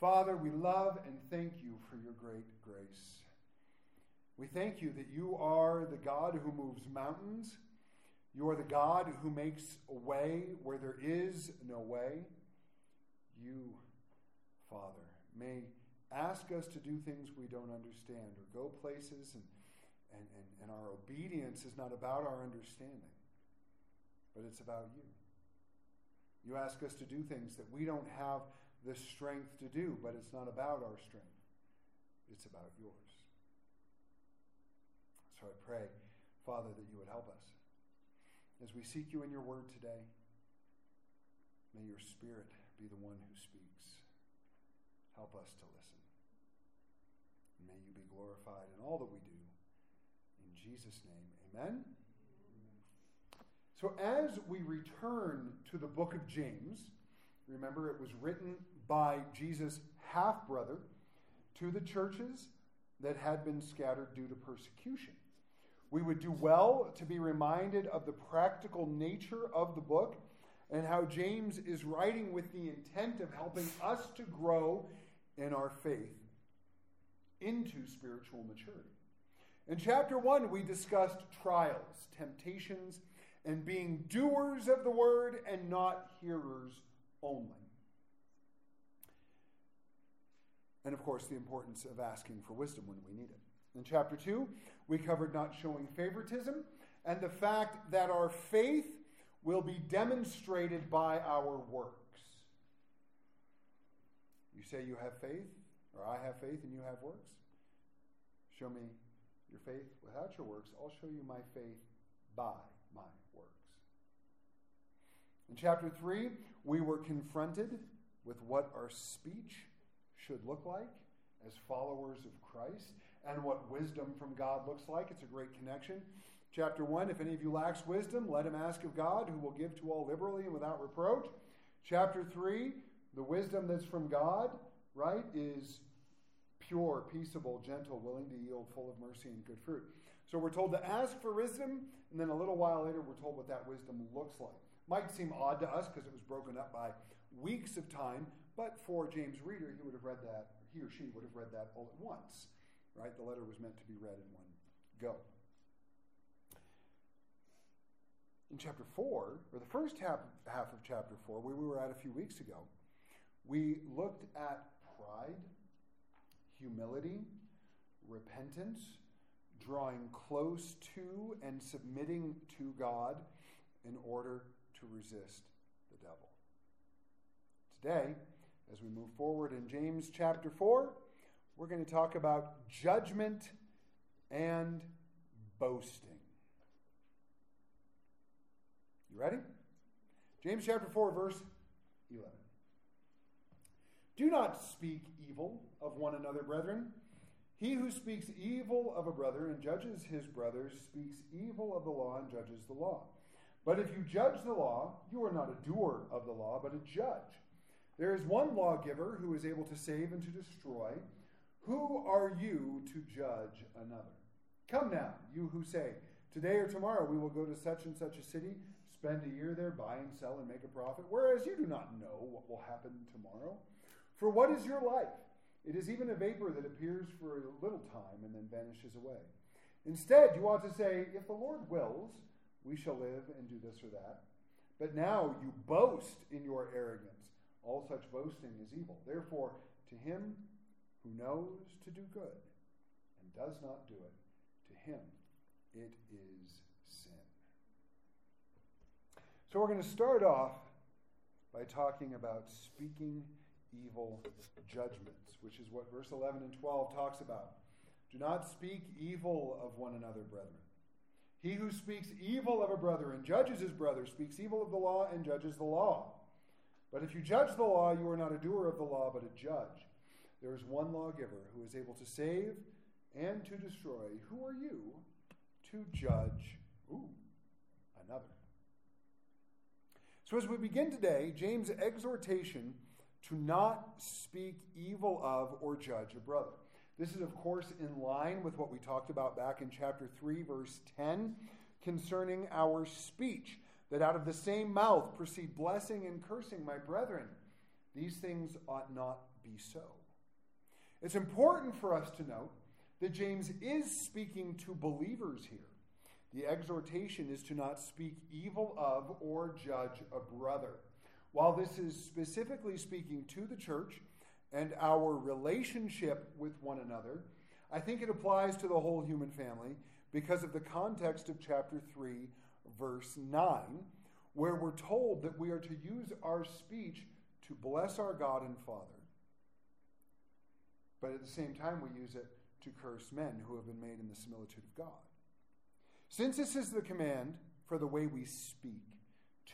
Father, we love and thank you for your great grace. We thank you that you are the God who moves mountains. You are the God who makes a way where there is no way. You, Father, may ask us to do things we don't understand or go places, and, and, and, and our obedience is not about our understanding, but it's about you. You ask us to do things that we don't have the strength to do, but it's not about our strength, it's about yours. So I pray, Father, that you would help us. As we seek you in your word today, may your spirit be the one who speaks. Help us to listen. may you be glorified in all that we do. In Jesus' name, amen. So, as we return to the book of James, remember it was written by Jesus' half brother to the churches that had been scattered due to persecution. We would do well to be reminded of the practical nature of the book and how James is writing with the intent of helping us to grow in our faith into spiritual maturity. In chapter 1, we discussed trials, temptations, and being doers of the word and not hearers only. And of course, the importance of asking for wisdom when we need it. In chapter 2, we covered not showing favoritism and the fact that our faith will be demonstrated by our works. You say you have faith, or I have faith and you have works? Show me your faith without your works. I'll show you my faith by my works. In chapter 3, we were confronted with what our speech should look like as followers of Christ and what wisdom from God looks like. It's a great connection. Chapter 1 If any of you lacks wisdom, let him ask of God, who will give to all liberally and without reproach. Chapter 3 The wisdom that's from God, right, is pure, peaceable, gentle, willing to yield, full of mercy and good fruit. So we're told to ask for wisdom, and then a little while later, we're told what that wisdom looks like. Might seem odd to us because it was broken up by weeks of time, but for James' reader, he would have read that, he or she would have read that all at once right? The letter was meant to be read in one go. In chapter 4, or the first half, half of chapter 4, where we were at a few weeks ago, we looked at pride, humility, repentance, drawing close to and submitting to God in order to resist the devil. Today, as we move forward in James chapter 4, we're going to talk about judgment and boasting. You ready? James chapter 4, verse 11. Do not speak evil of one another, brethren. He who speaks evil of a brother and judges his brother speaks evil of the law and judges the law. But if you judge the law, you are not a doer of the law, but a judge. There is one lawgiver who is able to save and to destroy. Who are you to judge another? Come now, you who say, Today or tomorrow we will go to such and such a city, spend a year there, buy and sell, and make a profit, whereas you do not know what will happen tomorrow. For what is your life? It is even a vapor that appears for a little time and then vanishes away. Instead, you ought to say, If the Lord wills, we shall live and do this or that. But now you boast in your arrogance. All such boasting is evil. Therefore, to him who knows to do good and does not do it, to him it is sin. So we're going to start off by talking about speaking evil judgments, which is what verse 11 and 12 talks about. Do not speak evil of one another, brethren. He who speaks evil of a brother and judges his brother speaks evil of the law and judges the law. But if you judge the law, you are not a doer of the law, but a judge. There is one lawgiver who is able to save and to destroy. Who are you to judge ooh, another? So, as we begin today, James' exhortation to not speak evil of or judge a brother. This is, of course, in line with what we talked about back in chapter 3, verse 10, concerning our speech, that out of the same mouth proceed blessing and cursing, my brethren. These things ought not be so. It's important for us to note that James is speaking to believers here. The exhortation is to not speak evil of or judge a brother. While this is specifically speaking to the church and our relationship with one another, I think it applies to the whole human family because of the context of chapter 3, verse 9, where we're told that we are to use our speech to bless our God and Father. But at the same time, we use it to curse men who have been made in the similitude of God. Since this is the command for the way we speak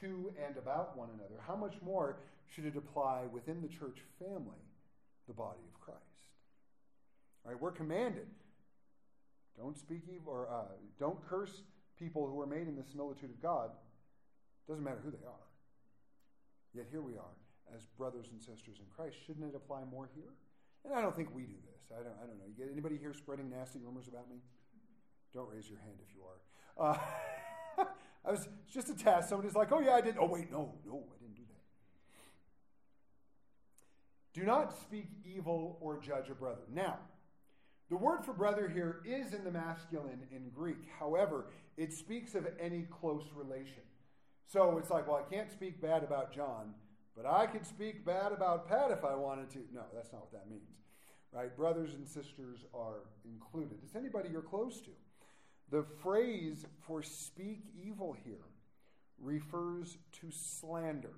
to and about one another, how much more should it apply within the church family, the body of Christ? All right, we're commanded don't speak evil or uh, don't curse people who are made in the similitude of God. Doesn't matter who they are. Yet here we are as brothers and sisters in Christ. Shouldn't it apply more here? And I don't think we do this. I don't, I don't know. You get anybody here spreading nasty rumors about me? Don't raise your hand if you are. Uh, I was it's just a test. Somebody's like, "Oh yeah, I did." Oh wait, no, no, I didn't do that. Do not speak evil or judge a brother. Now, the word for brother here is in the masculine in Greek. However, it speaks of any close relation. So it's like, well, I can't speak bad about John, but I could speak bad about Pat if I wanted to. No, that's not what that means. Right? Brothers and sisters are included. It's anybody you're close to. The phrase for speak evil here refers to slander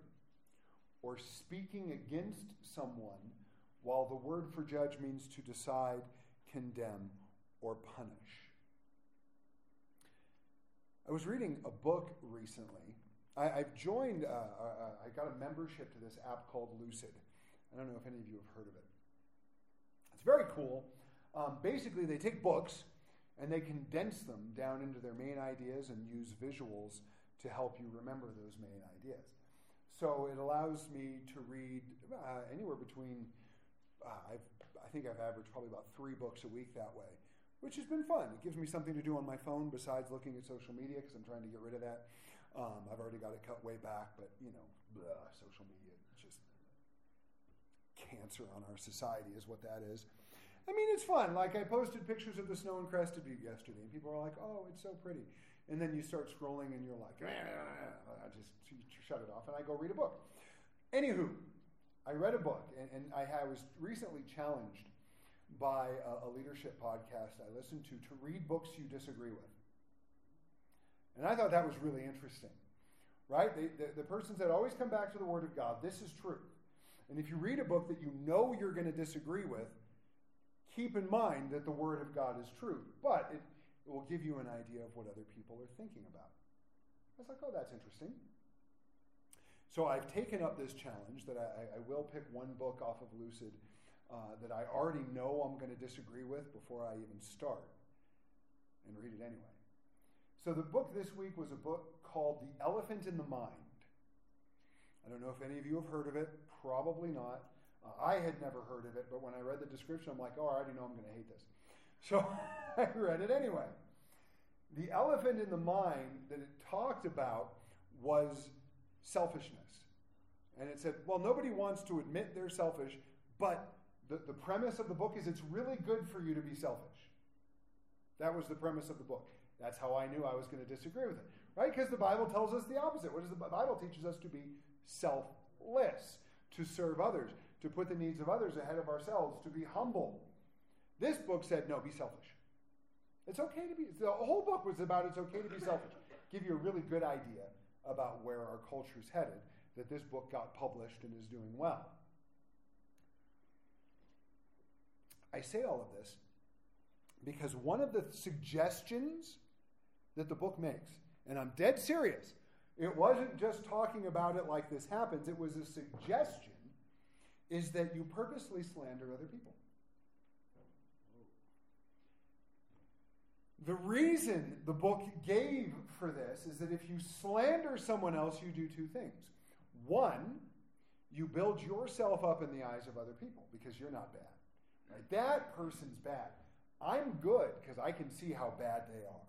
or speaking against someone, while the word for judge means to decide condemn, or punish. I was reading a book recently. I, have joined, uh, uh, I got a membership to this app called Lucid. I don't know if any of you have heard of it. It's very cool. Um, basically, they take books and they condense them down into their main ideas and use visuals to help you remember those main ideas. So it allows me to read uh, anywhere between, uh, I've I think I've averaged probably about three books a week that way, which has been fun. It gives me something to do on my phone besides looking at social media because I'm trying to get rid of that. Um, I've already got it cut way back, but you know, blah, social media just cancer on our society is what that is. I mean, it's fun. Like I posted pictures of the snow in Crested Butte yesterday, and people are like, "Oh, it's so pretty." And then you start scrolling, and you're like, "I just shut it off," and I go read a book. Anywho, I read a book, and, and I, I, was recently challenged by a, a, leadership podcast I listened to to read books you disagree with. And I thought that was really interesting, right? The, the person said, always come back to the Word of God. This is truth. And if you read a book that you know you're going to disagree with, keep in mind that the Word of God is truth. But it, it will give you an idea of what other people are thinking about. I was like, oh, that's interesting. So I've taken up this challenge that I, I will pick one book off of Lucid uh, that I already know I'm going to disagree with before I even start and read it anyway. So the book this week was a book called The Elephant in the Mind. I don't know if any of you have heard of it. Probably not. Uh, I had never heard of it, but when I read the description, I'm like, oh, I already know I'm going to hate this. So I read it anyway. The elephant in the mind that it talked about was selfishness. And it said, well, nobody wants to admit they're selfish, but the, the premise of the book is it's really good for you to be selfish. That was the premise of the book. That's how I knew I was going to disagree with it, right? Because the Bible tells us the opposite. What does the Bible teaches us to be selfless, to serve others, to put the needs of others ahead of ourselves, to be humble. This book said, no, be selfish. It's okay to be. The whole book was about it's okay to be selfish. Give you a really good idea about where our culture is headed, that this book got published and is doing well. I say all of this because one of the suggestions that the book makes, and I'm dead serious, it wasn't just talking about it like this happens, it was a suggestion, is that you purposely slander other people. The reason the book gave for this is that if you slander someone else, you do two things. One, you build yourself up in the eyes of other people because you're not bad. Right? That person's bad. I'm good because I can see how bad they are.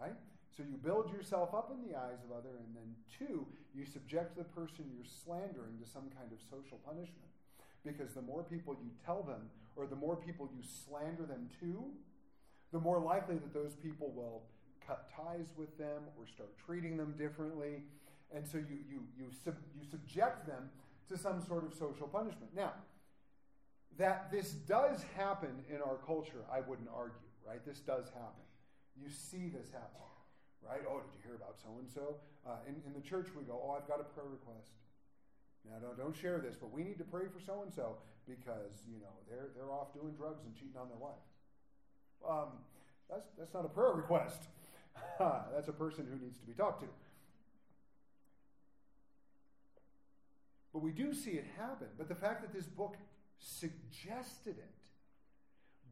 Right? So you build yourself up in the eyes of other, and then two, you subject the person you're slandering to some kind of social punishment. Because the more people you tell them, or the more people you slander them to, the more likely that those people will cut ties with them or start treating them differently. And so you, you, you, sub, you subject them to some sort of social punishment. Now, that this does happen in our culture, I wouldn't argue, right? This does happen. You see this happen, right? Oh, did you hear about so and so? In the church, we go, Oh, I've got a prayer request. Now, don't, don't share this, but we need to pray for so and so because, you know, they're, they're off doing drugs and cheating on their wife. Um, that's, that's not a prayer request. that's a person who needs to be talked to. But we do see it happen. But the fact that this book suggested it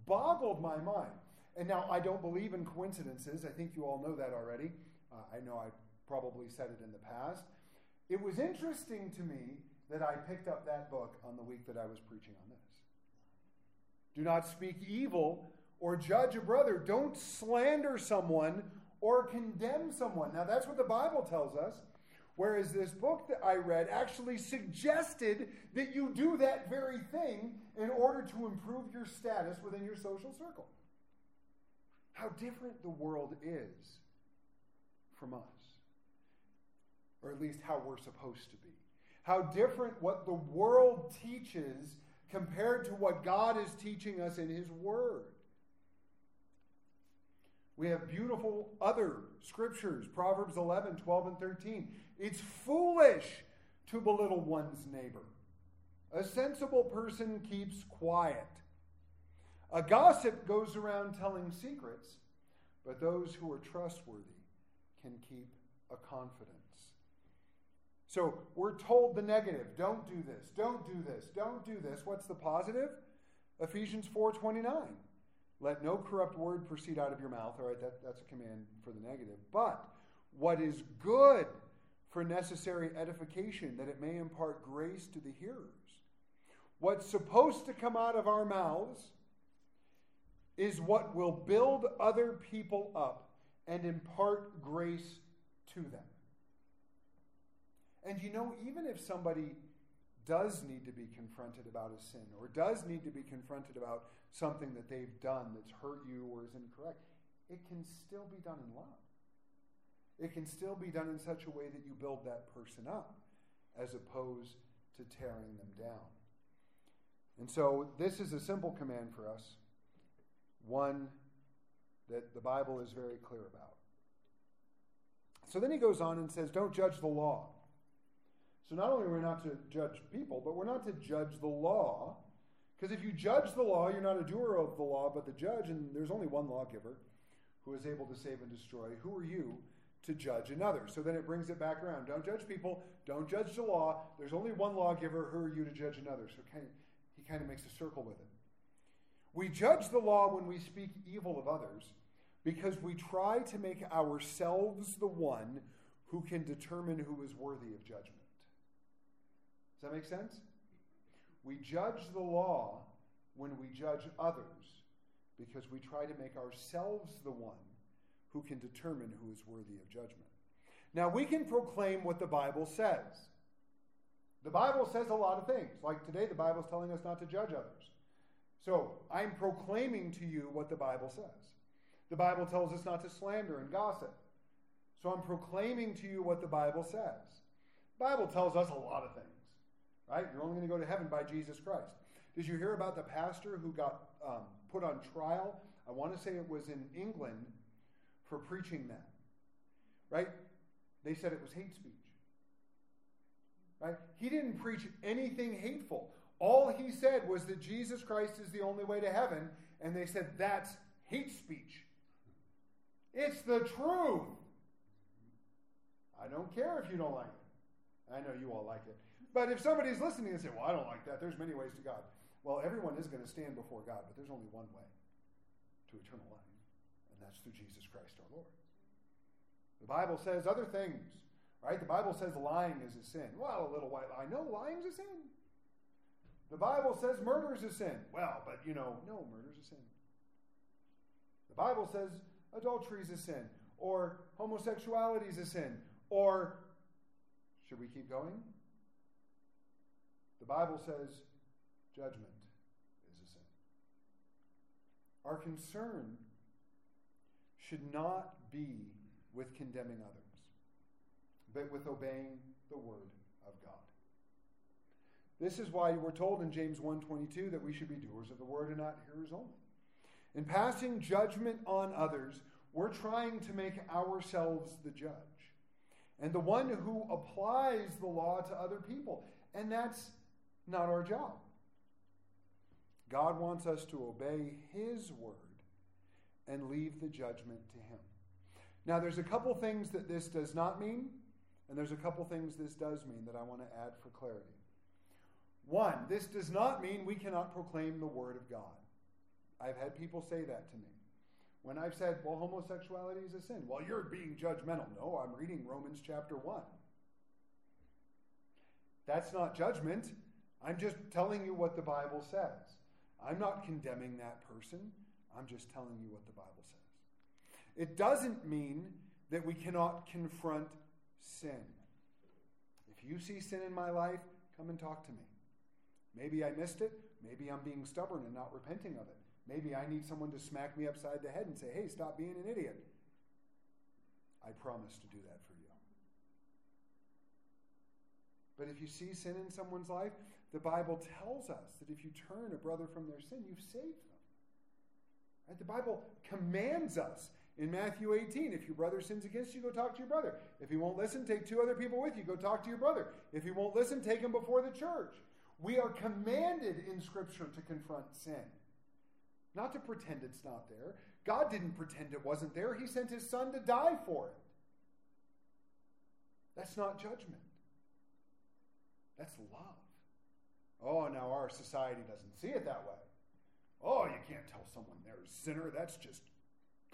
boggled my mind. And now I don't believe in coincidences. I think you all know that already. Uh, I know I probably said it in the past. It was interesting to me that I picked up that book on the week that I was preaching on this. Do not speak evil or judge a brother. Don't slander someone or condemn someone. Now, that's what the Bible tells us. Whereas this book that I read actually suggested that you do that very thing in order to improve your status within your social circle. How different the world is from us, or at least how we're supposed to be. How different what the world teaches compared to what God is teaching us in His Word. We have beautiful other scriptures, Proverbs 11, 12, and 13. It's foolish to belittle one's neighbor. A sensible person keeps quiet. A gossip goes around telling secrets, but those who are trustworthy can keep a confidence. So we're told the negative, don't do this, don't do this, don't do this. What's the positive? Ephesians 4:29. Let no corrupt word proceed out of your mouth. All right, that, that's a command for the negative. But what is good for necessary edification, that it may impart grace to the hearers. What's supposed to come out of our mouths is what will build other people up and impart grace to them. And you know, even if somebody does need to be confronted about a sin or does need to be confronted about something that they've done that's hurt you or is incorrect, it can still be done in love. It can still be done in such a way that you build that person up as opposed to tearing them down. And so, this is a simple command for us, one that the Bible is very clear about. So then he goes on and says, Don't judge the law. So, not only are we not to judge people, but we're not to judge the law. Because if you judge the law, you're not a doer of the law, but the judge, and there's only one lawgiver who is able to save and destroy. Who are you to judge another. So then it brings it back around. Don't judge people. Don't judge the law. There's only one lawgiver. Who are you to judge another? So kind of, he kind of makes a circle with it. We judge the law when we speak evil of others because we try to make ourselves the one who can determine who is worthy of judgment. Does that make sense? We judge the law when we judge others because we try to make ourselves the one who can determine who is worthy of judgment. Now, we can proclaim what the Bible says. The Bible says a lot of things. Like today, the Bible is telling us not to judge others. So, I'm proclaiming to you what the Bible says. The Bible tells us not to slander and gossip. So, I'm proclaiming to you what the Bible says. The Bible tells us a lot of things, right? You're only going to go to heaven by Jesus Christ. Did you hear about the pastor who got um, put on trial? I want to say it was in England for preaching that. Right? They said it was hate speech. Right? He didn't preach anything hateful. All he said was that Jesus Christ is the only way to heaven, and they said that's hate speech. It's the truth. I don't care if you don't like it. I know you all like it. But if somebody's listening and say, Well, I don't like that, there's many ways to God. Well, everyone is going to stand before God, but there's only one way to eternal life and that's through Jesus Christ our Lord. The Bible says other things, right? The Bible says lying is a sin. Well, a little white lie. No, lying's a sin. The Bible says murder is a sin. Well, but you know, no, murder's a sin. The Bible says adultery is a sin. or homosexuality is a sin, or should we keep going? The Bible says judgment is a sin. Our concern should not be with condemning others, but with obeying the word of God. This is why we're told in James 1:22 that we should be doers of the word and not hearers only. In passing judgment on others, we're trying to make ourselves the judge and the one who applies the law to other people. And that's not our job. God wants us to obey His word and leave the judgment to Him. Now, there's a couple things that this does not mean, and there's a couple things this does mean that I want to add for clarity. One, this does not mean we cannot proclaim the word of God. I've had people say that to me. When I've said, well, homosexuality is a sin, well, you're being judgmental. No, I'm reading Romans chapter 1. That's not judgment. I'm just telling you what the Bible says. I'm not condemning that person. I'm just telling you what the Bible says. It doesn't mean that we cannot confront sin. If you see sin in my life, come and talk to me. Maybe I missed it. Maybe I'm being stubborn and not repenting of it. Maybe I need someone to smack me upside the head and say, hey, stop being an idiot. I promise to do that for you. But if you see sin in someone's life, the Bible tells us that if you turn a brother from their sin, you've saved them. Right? The Bible commands us in Matthew 18 if your brother sins against you, go talk to your brother. If he won't listen, take two other people with you, go talk to your brother. If he won't listen, take him before the church. We are commanded in Scripture to confront sin not to pretend it's not there. God didn't pretend it wasn't there, He sent His Son to die for it. That's not judgment, that's love. Oh, now our society doesn't see it that way. Oh, you can't tell someone they're a sinner. That's just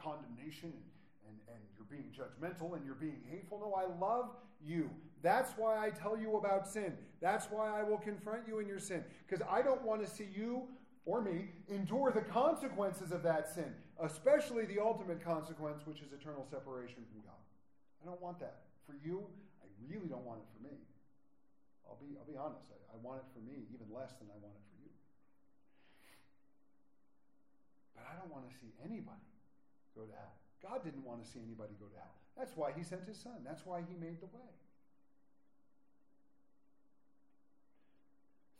condemnation and, and, and you're being judgmental and you're being hateful. No, I love you. That's why I tell you about sin. That's why I will confront you in your sin. Because I don't want to see you or me endure the consequences of that sin, especially the ultimate consequence, which is eternal separation from God. I don't want that. For you, I really don't want it for me. I'll be, I'll be honest. I, I want it for me even less than I want it for you. But I don't want to see anybody go to hell. God didn't want to see anybody go to hell. That's why he sent his son. That's why he made the way.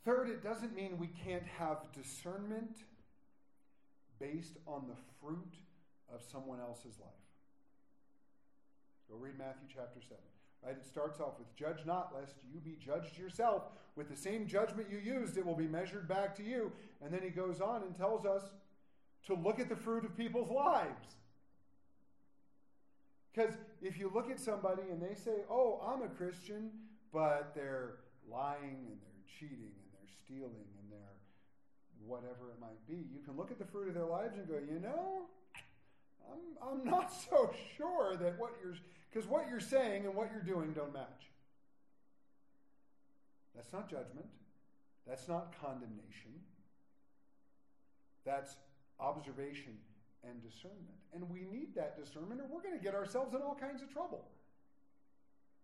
Third, it doesn't mean we can't have discernment based on the fruit of someone else's life. Go read Matthew chapter 7. Right? It starts off with judge not lest you be judged yourself. With the same judgment you used, it will be measured back to you. And then he goes on and tells us to look at the fruit of people's lives. Because if you look at somebody and they say, oh, I'm a Christian, but they're lying and they're cheating and they're stealing and they're whatever it might be, you can look at the fruit of their lives and go, you know, I'm, I'm not so sure that what you're, because what you're saying and what you're doing don't match. That's not judgment. That's not condemnation. That's observation and discernment. And we need that discernment, or we're going to get ourselves in all kinds of trouble.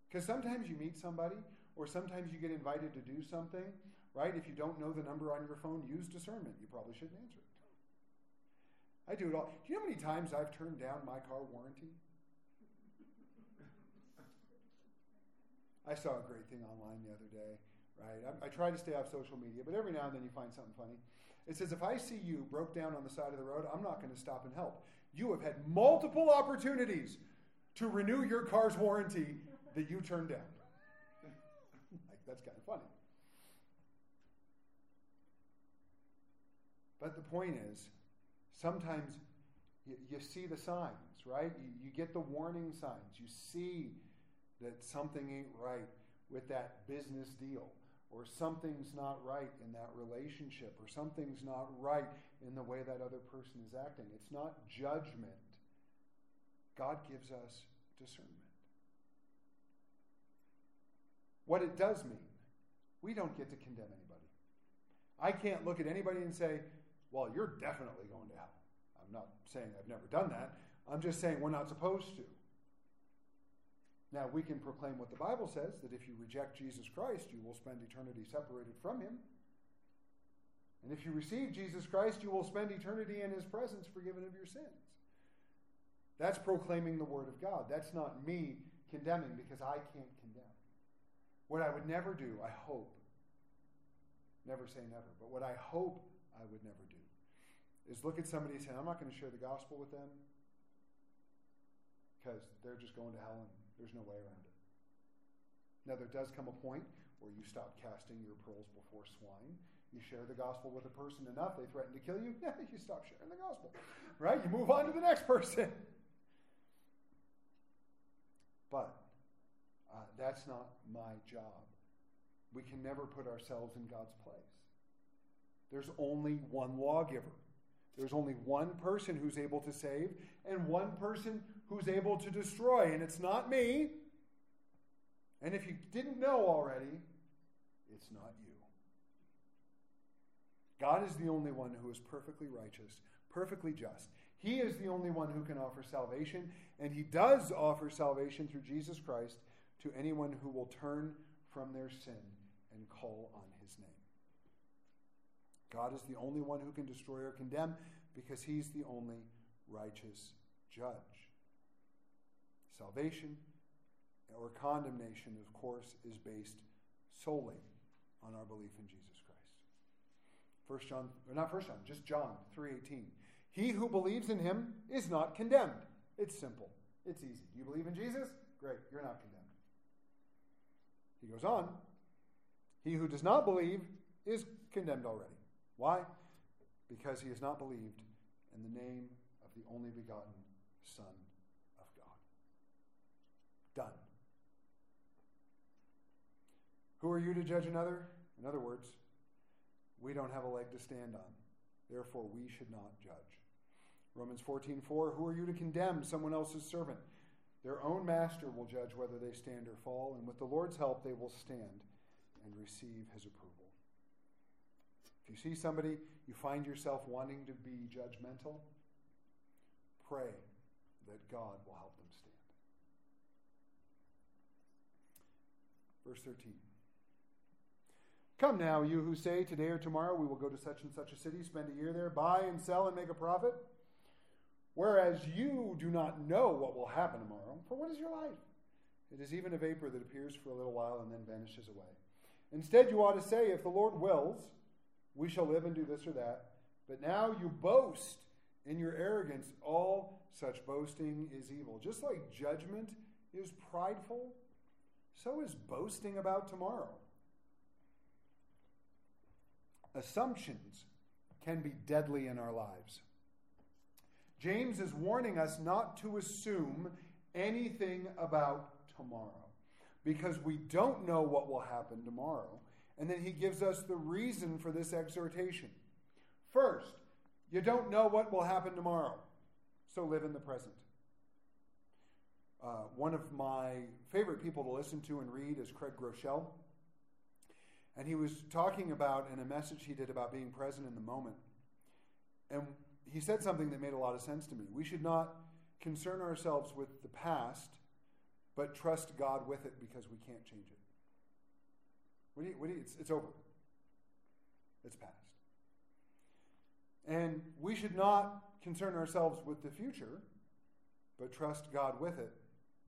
Because sometimes you meet somebody, or sometimes you get invited to do something, right? If you don't know the number on your phone, use discernment. You probably shouldn't answer it. I do it all. Do you know how many times I've turned down my car warranty? I saw a great thing online the other day, right? I, I, try to stay off social media, but every now and then you find something funny. It says, if I see you broke down on the side of the road, I'm not going to stop and help. You have had multiple opportunities to renew your car's warranty that you turned down. like, that's kind of funny. But the point is, sometimes you, you see the signs, right? You, you get the warning signs. You see that something ain't right with that business deal, or something's not right in that relationship, or something's not right in the way that other person is acting. It's not judgment. God gives us discernment. What it does mean, we don't get to condemn anybody. I can't look at anybody and say, well, you're definitely going to hell. I'm not saying I've never done that. I'm just saying we're not supposed to. Now, we can proclaim what the Bible says that if you reject Jesus Christ, you will spend eternity separated from him. And if you receive Jesus Christ, you will spend eternity in his presence, forgiven of your sins. That's proclaiming the Word of God. That's not me condemning because I can't condemn. What I would never do, I hope, never say never, but what I hope I would never do is look at somebody and say, I'm not going to share the gospel with them because they're just going to hell and there's no way around it. Now, there does come a point where you stop casting your pearls before swine. You share the gospel with a person enough, they threaten to kill you. You stop sharing the gospel. Right? You move on to the next person. But uh, that's not my job. We can never put ourselves in God's place. There's only one lawgiver. There's only one person who's able to save and one person who's able to destroy, and it's not me. And if you didn't know already, it's not you. God is the only one who is perfectly righteous, perfectly just. He is the only one who can offer salvation, and He does offer salvation through Jesus Christ to anyone who will turn from their sin and call on His name. God is the only one who can destroy or condemn because He's the only righteous judge. Salvation or condemnation, of course, is based solely on our belief in Jesus Christ. First John, or not First John, just John 3:18. He who believes in him is not condemned. It's simple. It's easy. Do You believe in Jesus? Great, you're not condemned. He goes on. He who does not believe is condemned already. Why? Because he has not believed in the name of the only begotten Son of God. Done. Who are you to judge another? In other words, we don't have a leg to stand on. Therefore, we should not judge. Romans 14, 4, Who are you to condemn someone else's servant? Their own master will judge whether they stand or fall, and with the Lord's help, they will stand and receive his approval. If you see somebody, you find yourself wanting to be judgmental, pray that God will help them stand. Verse 13. Come now, you who say, Today or tomorrow we will go to such and such a city, spend a year there, buy and sell and make a profit. Whereas you do not know what will happen tomorrow, for what is your life? It is even a vapor that appears for a little while and then vanishes away. Instead, you ought to say, If the Lord wills, we shall live and do this or that. But now you boast in your arrogance. All such boasting is evil. Just like judgment is prideful, so is boasting about tomorrow. Assumptions can be deadly in our lives. James is warning us not to assume anything about tomorrow because we don't know what will happen tomorrow. And then he gives us the reason for this exhortation. First, you don't know what will happen tomorrow, so live in the present. Uh, one of my favorite people to listen to and read is Craig Groeschel. And he was talking about in a message he did about being present in the moment. And he said something that made a lot of sense to me. We should not concern ourselves with the past, but trust God with it because we can't change it. What do you, what do you, it's, it's over. It's past. And we should not concern ourselves with the future, but trust God with it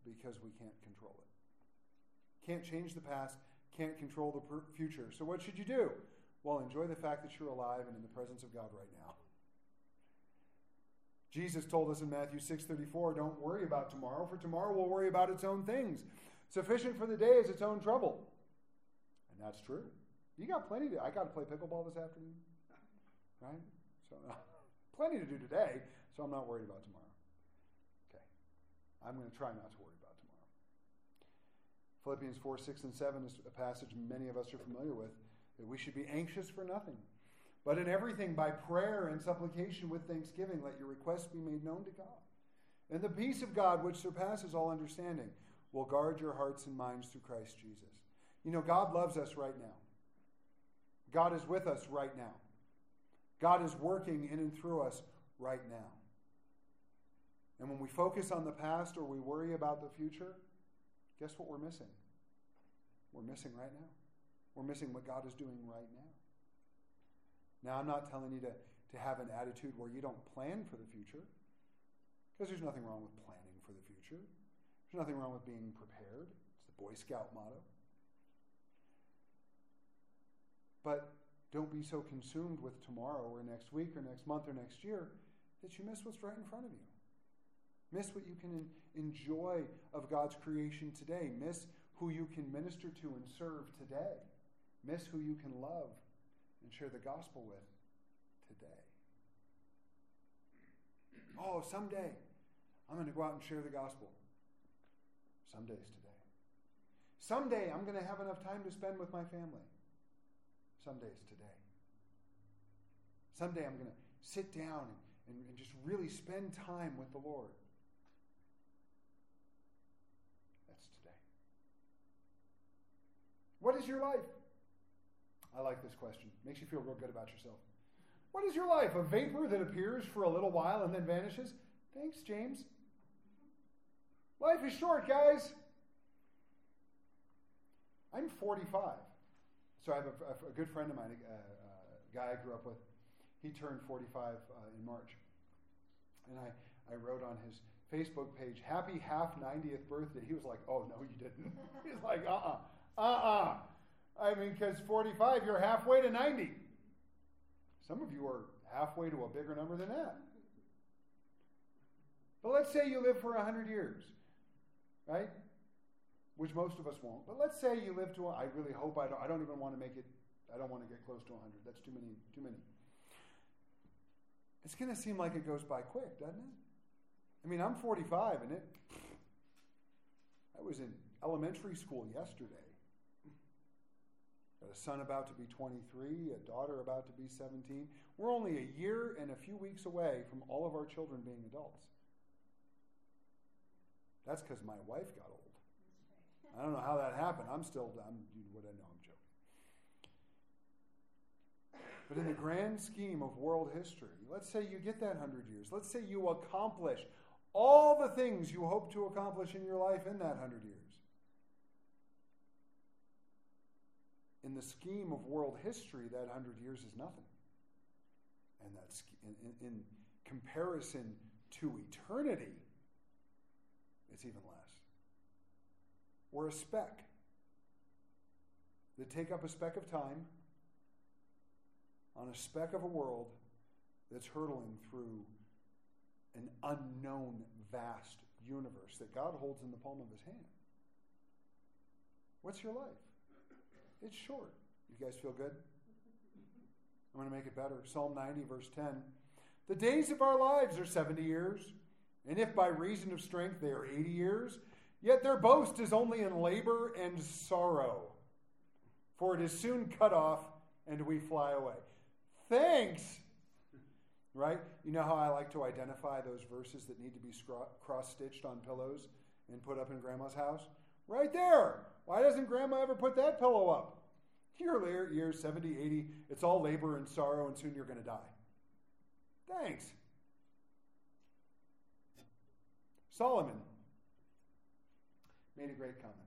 because we can't control it. Can't change the past, can't control the per- future. So, what should you do? Well, enjoy the fact that you're alive and in the presence of God right now. Jesus told us in Matthew 6:34, "Don't worry about tomorrow, for tomorrow will worry about its own things. Sufficient for the day is its own trouble." That's true. You got plenty to I got to play pickleball this afternoon. Right? So plenty to do today, so I'm not worried about tomorrow. Okay. I'm going to try not to worry about tomorrow. Philippians 4, 6, and 7 is a passage many of us are familiar with that we should be anxious for nothing but in everything, by prayer and supplication with thanksgiving, let your requests be made known to God. And the peace of God, which surpasses all understanding, will guard your hearts and minds through Christ Jesus. You know, God loves us right now. God is with us right now. God is working in and through us right now. And when we focus on the past or we worry about the future, guess what we're missing? We're missing right now. We're missing what God is doing right now. Now, I'm not telling you to, to have an attitude where you don't plan for the future, because there's nothing wrong with planning for the future. There's nothing wrong with being prepared. It's the Boy Scout motto. But don't be so consumed with tomorrow or next week or next month or next year that you miss what's right in front of you. Miss what you can enjoy of God's creation today. Miss who you can minister to and serve today. Miss who you can love and share the gospel with today. Oh, someday I'm going to go out and share the gospel. Some days today. Someday I'm going to have enough time to spend with my family. Some days today. Someday I'm going to sit down and, and, just really spend time with the Lord. That's today. What is your life? I like this question. Makes you feel real good about yourself. What is your life? A vapor that appears for a little while and then vanishes? Thanks, James. Life is short, guys. I'm 45. So I have a, a good friend of mine, a, a, guy I grew up with. He turned 45 uh, in March. And I, I wrote on his Facebook page, Happy half 90th birthday. He was like, Oh, no, you didn't. He's like, Uh uh-uh, uh, uh uh. I mean, because 45, you're halfway to 90. Some of you are halfway to a bigger number than that. But let's say you live for 100 years, right? Which most of us won't. But let's say you live to, I really hope I don't, I don't even want to make it, I don't want to get close to 100. That's too many, too many. It's going to seem like it goes by quick, doesn't it? I mean, I'm 45 and it, I was in elementary school yesterday. Got a son about to be 23, a daughter about to be 17. We're only a year and a few weeks away from all of our children being adults. That's because my wife got old. I don't know how that happened. I'm still, I'm, what I know, I'm joking. But in the grand scheme of world history, let's say you get that 100 years. Let's say you accomplish all the things you hope to accomplish in your life in that 100 years. in the scheme of world history, that 100 years is nothing. And that's in, in, in comparison to eternity, it's even less. We're a speck that take up a speck of time on a speck of a world that's hurtling through an unknown, vast universe that God holds in the palm of his hand. What's your life? It's short. You guys feel good? I'm going to make it better. Psalm 90, verse 10. The days of our lives are 70 years, and if by reason of strength they are 80 years, yet their boast is only in labor and sorrow, for it is soon cut off and we fly away. Thanks! Right? You know how I like to identify those verses that need to be cross stitched on pillows and put up in grandma's house? Right there. Why doesn't grandma ever put that pillow up? Year later, years 70, 80, it's all labor and sorrow, and soon you're going to die. Thanks. Solomon made a great comment.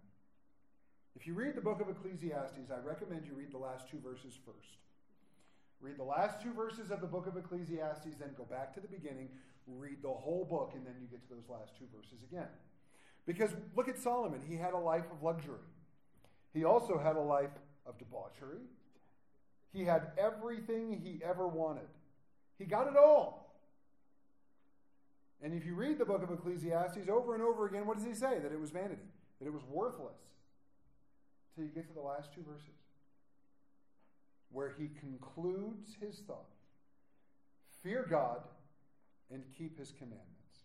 If you read the book of Ecclesiastes, I recommend you read the last two verses first. Read the last two verses of the book of Ecclesiastes, then go back to the beginning, read the whole book, and then you get to those last two verses again. Because look at Solomon. He had a life of luxury. He also had a life of debauchery. He had everything he ever wanted. He got it all. And if you read the book of Ecclesiastes over and over again, what does he say? That it was vanity, that it was worthless. Till you get to the last two verses, where he concludes his thought Fear God and keep his commandments,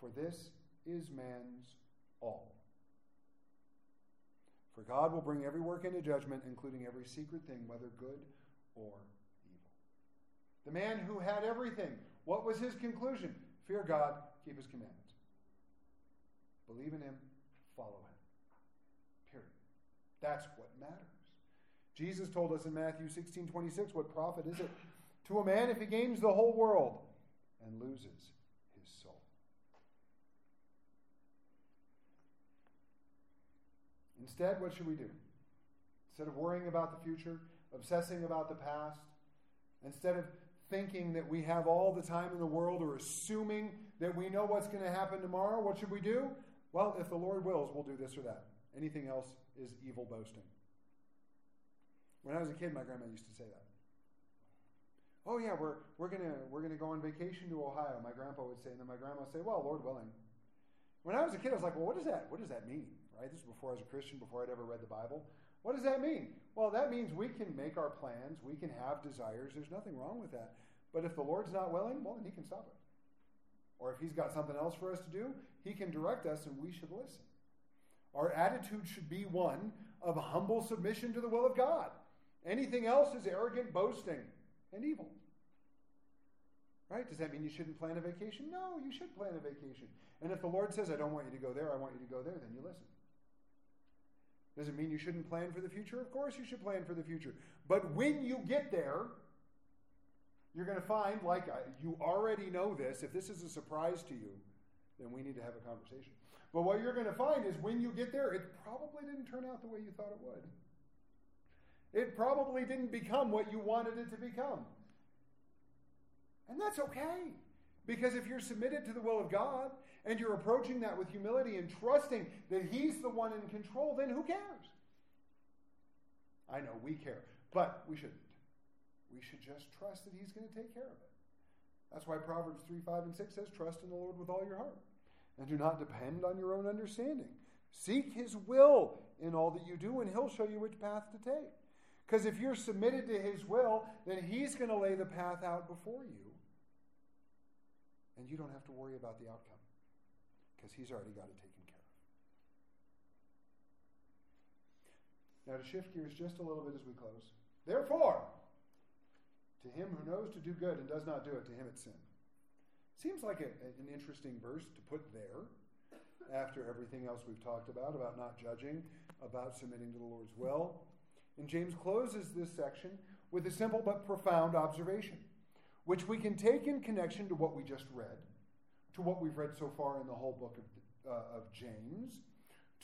for this is man's all. For God will bring every work into judgment, including every secret thing, whether good or evil. The man who had everything, what was his conclusion? Fear God, keep his commandments. Believe in him, follow him. Period. That's what matters. Jesus told us in Matthew 16 26, what profit is it to a man if he gains the whole world and loses his soul? Instead, what should we do? Instead of worrying about the future, obsessing about the past, instead of thinking that we have all the time in the world or assuming that we know what's going to happen tomorrow, what should we do? Well, if the Lord wills, we'll do this or that. Anything else is evil boasting. When I was a kid, my grandma used to say that. Oh yeah, we're we're gonna we're gonna go on vacation to Ohio. My grandpa would say, and then my grandma would say, Well, Lord willing. When I was a kid, I was like, Well, what does that what does that mean? Right? This is before I was a Christian, before I'd ever read the Bible. What does that mean? Well, that means we can make our plans, we can have desires. There's nothing wrong with that. But if the Lord's not willing, well, then He can stop it. Or if He's got something else for us to do, He can direct us and we should listen. Our attitude should be one of humble submission to the will of God. Anything else is arrogant boasting and evil. Right? Does that mean you shouldn't plan a vacation? No, you should plan a vacation. And if the Lord says, I don't want you to go there, I want you to go there, then you listen. Does it mean you shouldn't plan for the future? Of course you should plan for the future. But when you get there, you're going to find, like I, you already know this, if this is a surprise to you, then we need to have a conversation. But what you're going to find is when you get there, it probably didn't turn out the way you thought it would. It probably didn't become what you wanted it to become. And that's okay. Because if you're submitted to the will of God and you're approaching that with humility and trusting that He's the one in control, then who cares? I know we care, but we shouldn't. We should just trust that He's going to take care of it. That's why Proverbs 3 5 and 6 says, Trust in the Lord with all your heart, and do not depend on your own understanding. Seek His will in all that you do, and He'll show you which path to take. Because if you're submitted to His will, then He's going to lay the path out before you. And you don't have to worry about the outcome because He's already got it taken care of. Now, to shift gears just a little bit as we close. Therefore, to him who knows to do good and does not do it, to him it's sin. Seems like a, an interesting verse to put there after everything else we've talked about, about not judging, about submitting to the Lord's will. And James closes this section with a simple but profound observation, which we can take in connection to what we just read, to what we've read so far in the whole book of, uh, of James,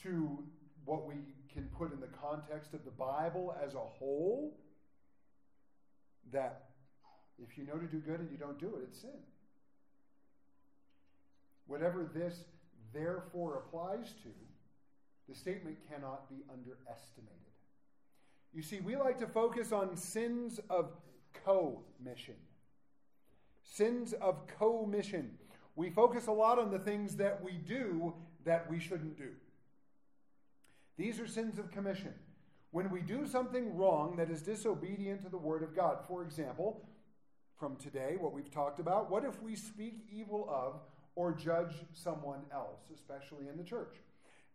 to what we can put in the context of the Bible as a whole, that if you know to do good and you don't do it, it's sin. Whatever this therefore applies to, the statement cannot be underestimated. You see, we like to focus on sins of commission. Sins of commission. We focus a lot on the things that we do that we shouldn't do. These are sins of commission. When we do something wrong that is disobedient to the Word of God, for example, from today, what we've talked about, what if we speak evil of or judge someone else, especially in the church?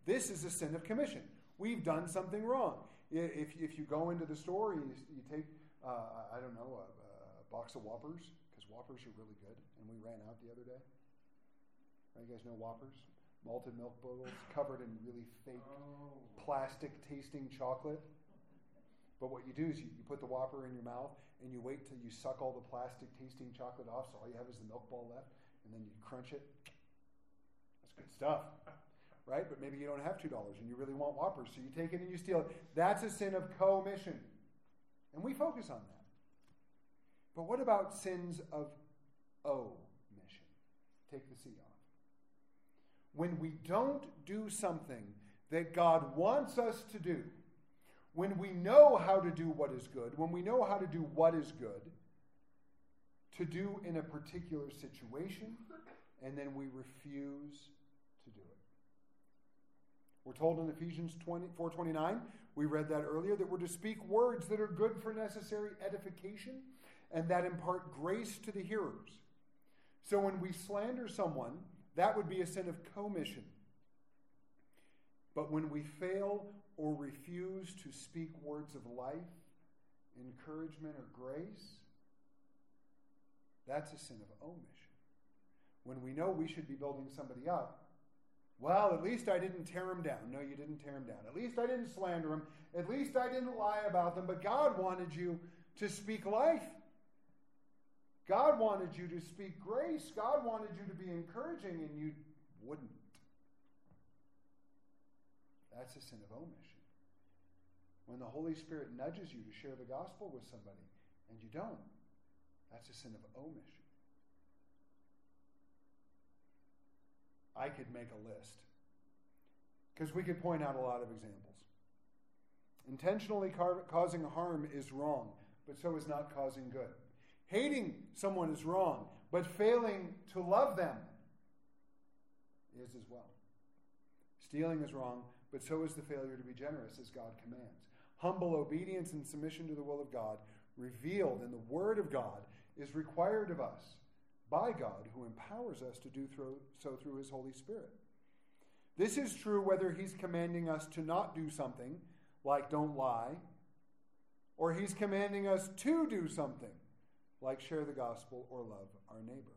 This is a sin of commission. We've done something wrong. If, if you go into the store, you, you take, uh, I don't know, a, a box of Whoppers, because Whoppers are really good, and we ran out the other day. Right, you guys know Whoppers? Malted milk bottles covered in really fake oh. plastic tasting chocolate. But what you do is you, you put the Whopper in your mouth and you wait till you suck all the plastic tasting chocolate off, so all you have is the milk ball left, and then you crunch it. That's good stuff right? But maybe you don't have $2 and you really want Whoppers, so you take it and you steal it. That's a sin of commission. And we focus on that. But what about sins of omission? Take the C off. When we don't do something that God wants us to do, when we know how to do what is good, when we know how to do what is good, to do in a particular situation, and then we refuse to do it. we're told in Ephesians 20, 4.29, we read that earlier, that we're to speak words that are good for necessary edification and that impart grace to the hearers. So when we slander someone, that would be a sin of commission. But when we fail or refuse to speak words of life, encouragement, or grace, that's a sin of omission. When we know we should be building somebody up, well, at least I didn't tear him down. No, you didn't tear him down. At least I didn't slander him. At least I didn't lie about them. But God wanted you to speak life. God wanted you to speak grace. God wanted you to be encouraging, and you wouldn't. That's a sin of omission. When the Holy Spirit nudges you to share the gospel with somebody and you don't, that's a sin of omission. I could make a list because we could point out a lot of examples. Intentionally car- causing harm is wrong, but so is not causing good. Hating someone is wrong, but failing to love them is as well. Stealing is wrong, but so is the failure to be generous as God commands. Humble obedience and submission to the will of God, revealed in the Word of God, is required of us by God, who empowers us to do so through His Holy Spirit. This is true whether He's commanding us to not do something, like don't lie, or He's commanding us to do something, like share the gospel or love our neighbor.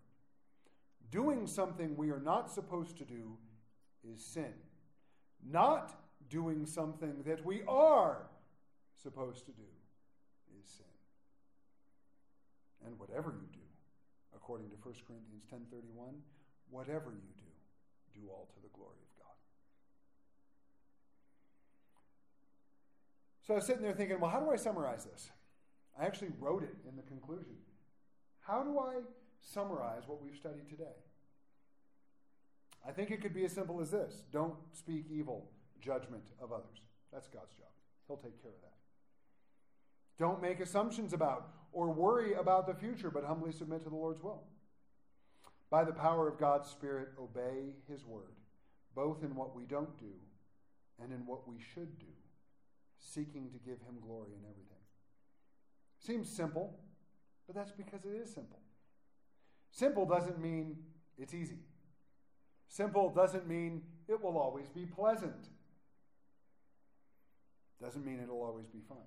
Doing something we are not supposed to do is sin. Not doing something that we are supposed to do is sin. And whatever you do, according to 1 Corinthians 10:31, whatever you do, do all to the glory of God. So I was sitting there thinking, well, how do I summarize this? I actually wrote it in the conclusion. How do I summarize what we've studied today? I think it could be as simple as this don't speak evil judgment of others. That's God's job. He'll take care of that. Don't make assumptions about or worry about the future, but humbly submit to the Lord's will. By the power of God's Spirit, obey His word, both in what we don't do and in what we should do, seeking to give Him glory in everything. Seems simple, but that's because it is simple. Simple doesn't mean it's easy. Simple doesn't mean it will always be pleasant. Doesn't mean it'll always be fun.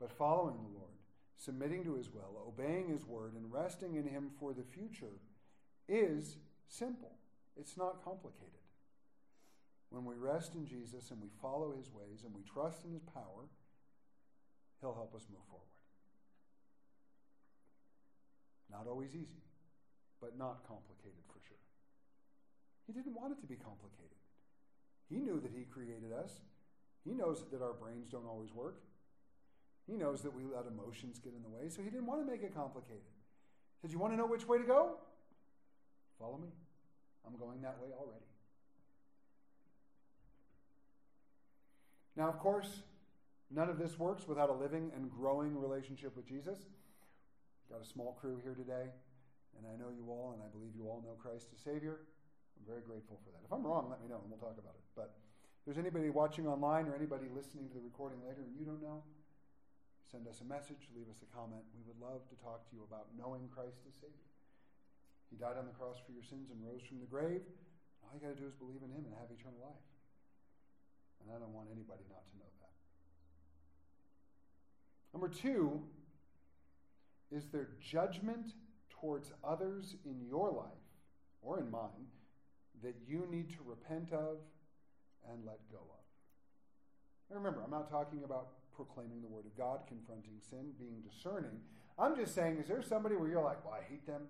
But following the Lord, submitting to his will, obeying his word, and resting in him for the future is simple. It's not complicated. When we rest in Jesus and we follow his ways and we trust in his power, he'll help us move forward. Not always easy, but not complicated for sure. He didn't want it to be complicated. He knew that He created us. He knows that our brains don't always work. He knows that we let emotions get in the way, so He didn't want to make it complicated. He said, You want to know which way to go? Follow me. I'm going that way already. Now, of course, none of this works without a living and growing relationship with Jesus. Got a small crew here today, and I know you all, and I believe you all know Christ as Savior. I'm very grateful for that. If I'm wrong, let me know and we'll talk about it. But if there's anybody watching online or anybody listening to the recording later and you don't know, send us a message, leave us a comment. We would love to talk to you about knowing Christ as Savior. He died on the cross for your sins and rose from the grave. All you got to do is believe in Him and have eternal life. And I don't want anybody not to know that. Number two, is there judgment towards others in your life or in mine that you need to repent of and let go of. And remember, I'm not talking about proclaiming the word of God, confronting sin, being discerning. I'm just saying, is there somebody where you're like, well, I hate them,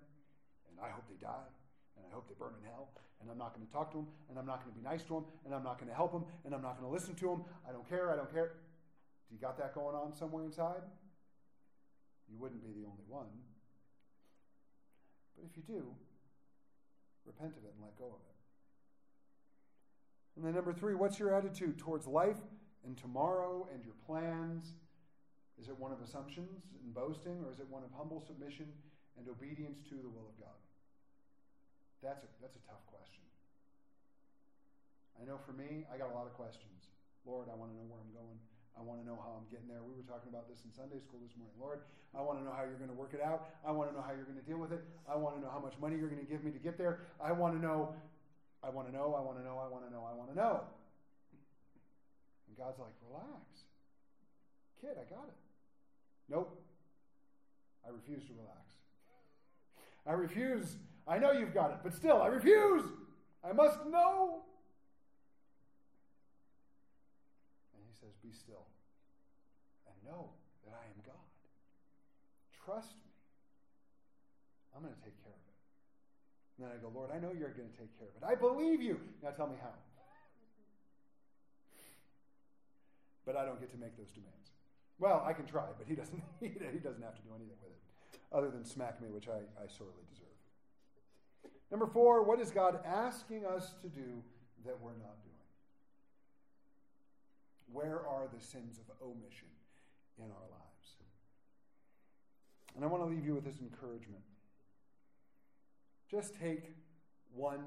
and I hope they die, and I hope they burn in hell, and I'm not going to talk to them, and I'm not going to be nice to them, and I'm not going to help them, and I'm not going to listen to them. I don't care, I don't care. Do you got that going on somewhere inside? You wouldn't be the only one. But if you do, repent of it and let go of it. And then, number three, what's your attitude towards life and tomorrow and your plans? Is it one of assumptions and boasting, or is it one of humble submission and obedience to the will of God? That's a, that's a tough question. I know for me, I got a lot of questions. Lord, I want to know where I'm going. I want to know how I'm getting there. We were talking about this in Sunday school this morning. Lord, I want to know how you're going to work it out. I want to know how you're going to deal with it. I want to know how much money you're going to give me to get there. I want to know I want to know, I want to know, I want to know, I want to know. And God's like, relax. Kid, I got it. Nope. I refuse to relax. I refuse. I know you've got it, but still, I refuse. I must know. And he says, Be still and know that I am God. Trust me. I'm going to take care of it. And then I go, Lord, I know you're going to take care of it. I believe you. Now tell me how. but I don't get to make those demands. Well, I can try, but he doesn't, he, doesn't have to do anything with it other than smack me, which I, I sorely deserve. Number four, what is God asking us to do that we're not doing? Where are the sins of omission in our lives? And I want to leave you with this encouragement. Just take one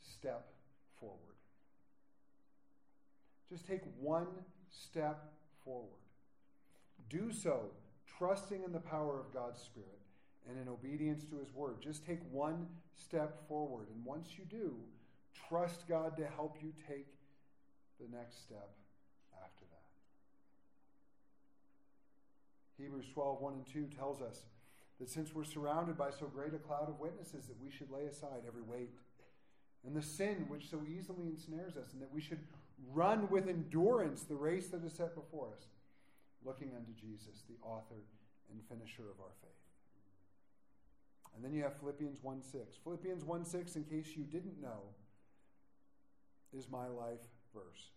step forward. Just take one step forward. Do so trusting in the power of God's Spirit and in obedience to His Word. Just take one step forward. And once you do, trust God to help you take the next step after that. Hebrews 12, 1 and 2 tells us that since we're surrounded by so great a cloud of witnesses, that we should lay aside every weight and the sin which so easily ensnares us, and that we should run with endurance the race that is set before us, looking unto Jesus, the author and finisher of our faith. And then you have Philippians 1 6. Philippians 1 6, in case you didn't know, is my life verse.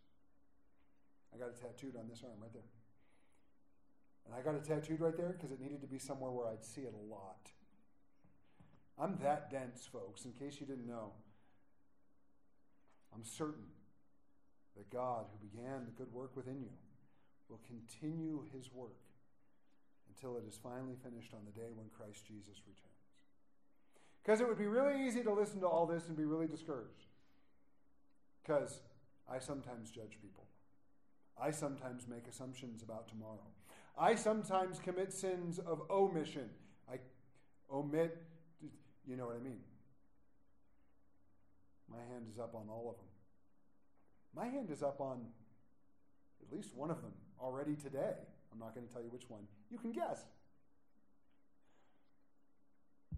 I got it tattooed on this arm right there. And I got it tattooed right there because it needed to be somewhere where I'd see it a lot. I'm that dense, folks, in case you didn't know. I'm certain that God, who began the good work within you, will continue his work until it is finally finished on the day when Christ Jesus returns. Because it would be really easy to listen to all this and be really discouraged. Because I sometimes judge people. I sometimes make assumptions about tomorrow. I sometimes commit sins of omission. I omit, you know what I mean. My hand is up on all of them. My hand is up on at least one of them already today. I'm not going to tell you which one. You can guess.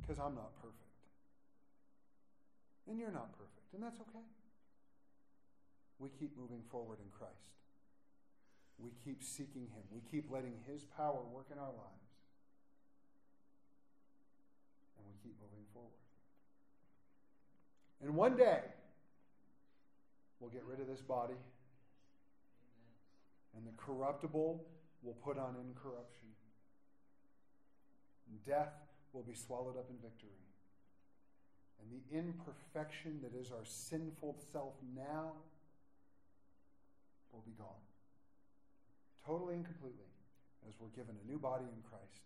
Because I'm not perfect. And you're not perfect, and that's okay. We keep moving forward in Christ. We keep seeking Him. We keep letting His power work in our lives. And we keep moving forward. And one day, we'll get rid of this body, and the corruptible will put on incorruption. And death will be swallowed up in victory. And the imperfection that is our sinful self now will be gone. Totally and completely, as we're given a new body in Christ.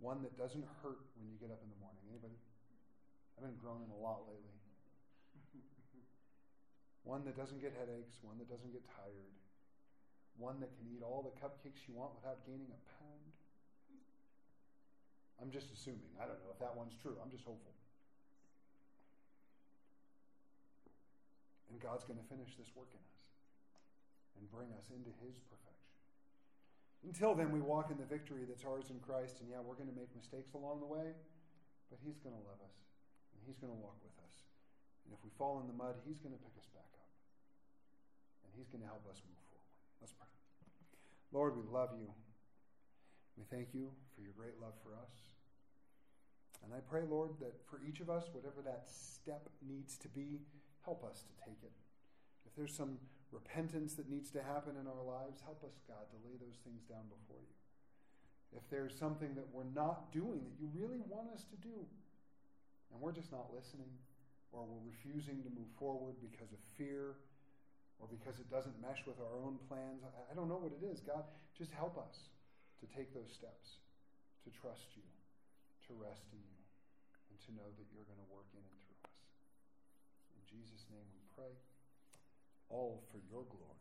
One that doesn't hurt when you get up in the morning. Anybody? I've been groaning a lot lately. one that doesn't get headaches, one that doesn't get tired, one that can eat all the cupcakes you want without gaining a pound. I'm just assuming. I don't know if that one's true. I'm just hopeful. And God's going to finish this work in us and bring us into His perfection. Until then, we walk in the victory that's ours in Christ. And yeah, we're going to make mistakes along the way, but He's going to love us and He's going to walk with us. And if we fall in the mud, He's going to pick us back up. And He's going to help us move forward. Let's pray. Lord, we love you. We thank you for your great love for us. And I pray, Lord, that for each of us, whatever that step needs to be, help us to take it. If there's some repentance that needs to happen in our lives, help us, God, to lay those things down before you. If there's something that we're not doing that you really want us to do, and we're just not listening, or we're refusing to move forward because of fear, or because it doesn't mesh with our own plans, I don't know what it is. God, just help us to take those steps, to trust you, to rest in you, and to know that you're going to work in and through us. In Jesus' name we pray, all for your glory.